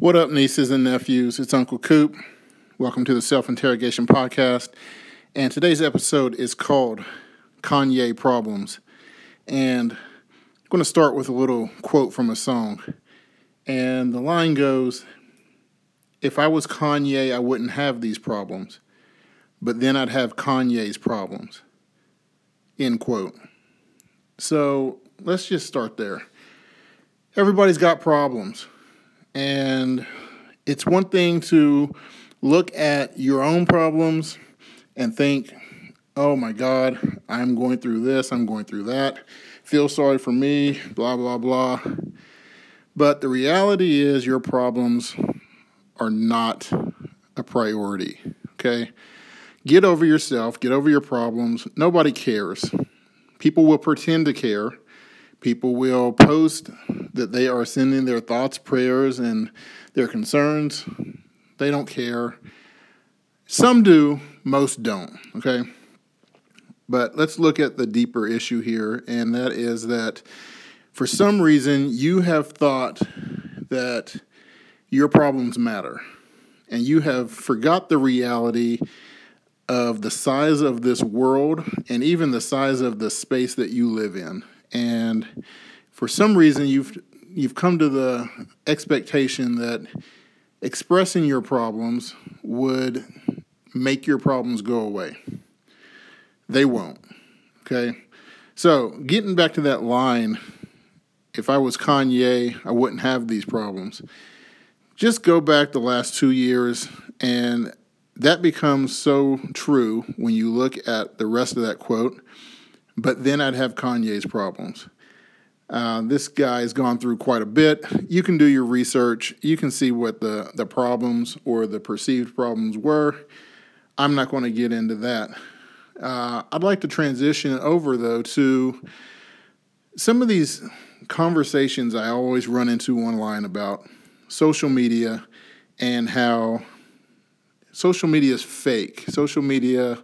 What up, nieces and nephews? It's Uncle Coop. Welcome to the Self Interrogation Podcast. And today's episode is called Kanye Problems. And I'm going to start with a little quote from a song. And the line goes If I was Kanye, I wouldn't have these problems, but then I'd have Kanye's problems. End quote. So let's just start there. Everybody's got problems. And it's one thing to look at your own problems and think, oh my God, I'm going through this, I'm going through that, feel sorry for me, blah, blah, blah. But the reality is, your problems are not a priority, okay? Get over yourself, get over your problems. Nobody cares. People will pretend to care. People will post that they are sending their thoughts, prayers, and their concerns. They don't care. Some do, most don't, okay? But let's look at the deeper issue here, and that is that for some reason you have thought that your problems matter, and you have forgot the reality of the size of this world and even the size of the space that you live in. And for some reason you've you've come to the expectation that expressing your problems would make your problems go away. They won't. Okay? So, getting back to that line, if I was Kanye, I wouldn't have these problems. Just go back the last two years, and that becomes so true when you look at the rest of that quote. But then I'd have Kanye's problems. Uh, this guy has gone through quite a bit. You can do your research. You can see what the, the problems or the perceived problems were. I'm not going to get into that. Uh, I'd like to transition over, though, to some of these conversations I always run into online about social media and how social media is fake. Social media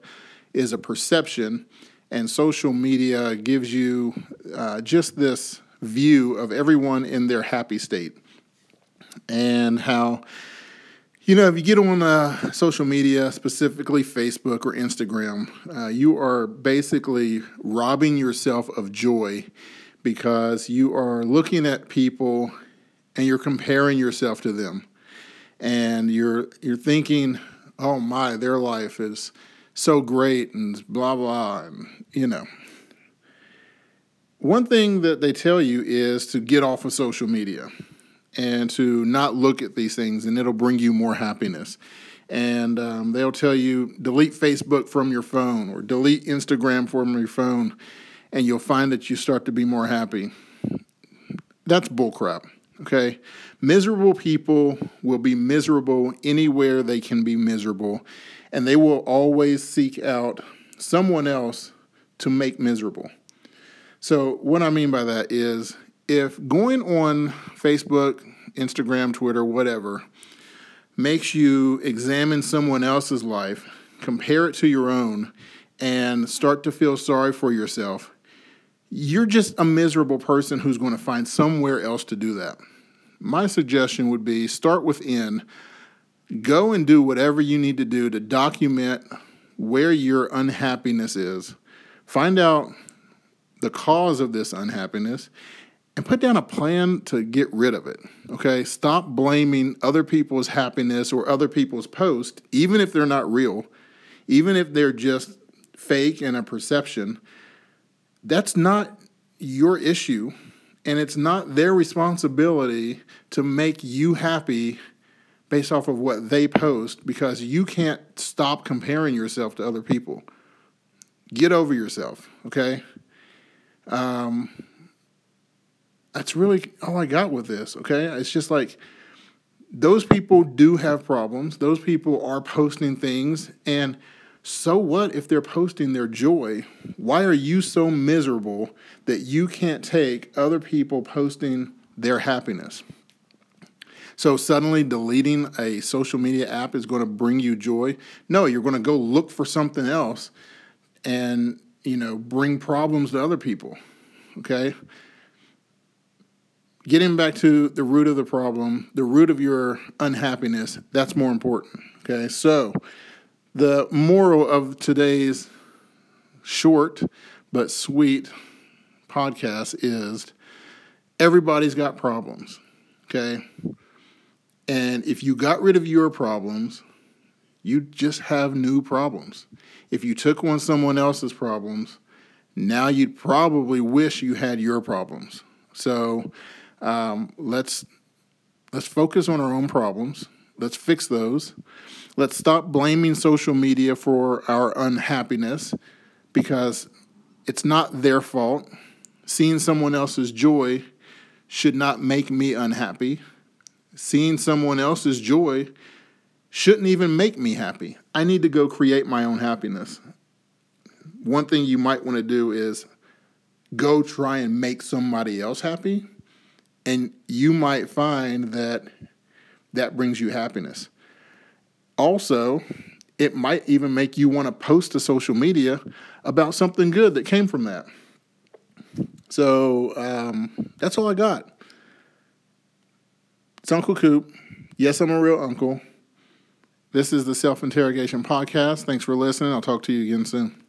is a perception and social media gives you uh, just this view of everyone in their happy state and how you know if you get on uh, social media specifically facebook or instagram uh, you are basically robbing yourself of joy because you are looking at people and you're comparing yourself to them. And you're you're thinking oh my their life is so great and blah blah and you know one thing that they tell you is to get off of social media and to not look at these things and it'll bring you more happiness. And um, they'll tell you delete facebook from your phone or delete instagram from your phone and you'll find that you start to be more happy. That's bullcrap okay? Miserable people will be miserable anywhere they can be miserable and they will always seek out someone else to make miserable. So, what I mean by that is if going on Facebook, Instagram, Twitter, whatever, makes you examine someone else's life, compare it to your own, and start to feel sorry for yourself, you're just a miserable person who's going to find somewhere else to do that. My suggestion would be start within Go and do whatever you need to do to document where your unhappiness is. Find out the cause of this unhappiness and put down a plan to get rid of it. Okay? Stop blaming other people's happiness or other people's posts, even if they're not real, even if they're just fake and a perception. That's not your issue, and it's not their responsibility to make you happy based off of what they post because you can't stop comparing yourself to other people. Get over yourself, okay? Um, that's really all I got with this, okay? It's just like those people do have problems. Those people are posting things. And so what if they're posting their joy? Why are you so miserable that you can't take other people posting their happiness? So suddenly deleting a social media app is going to bring you joy. No, you're going to go look for something else and, you know, bring problems to other people. Okay? getting back to the root of the problem, the root of your unhappiness, that's more important. Okay, so the moral of today's short but sweet podcast is everybody's got problems. Okay, and if you got rid of your problems, you just have new problems. If you took on someone else's problems, now you'd probably wish you had your problems. So um, let's let's focus on our own problems. Let's fix those. Let's stop blaming social media for our unhappiness because it's not their fault. Seeing someone else's joy should not make me unhappy. Seeing someone else's joy shouldn't even make me happy. I need to go create my own happiness. One thing you might want to do is go try and make somebody else happy, and you might find that that brings you happiness. Also, it might even make you want to post to social media about something good that came from that. So um, that's all I got. It's Uncle Coop. Yes, I'm a real uncle. This is the Self Interrogation Podcast. Thanks for listening. I'll talk to you again soon.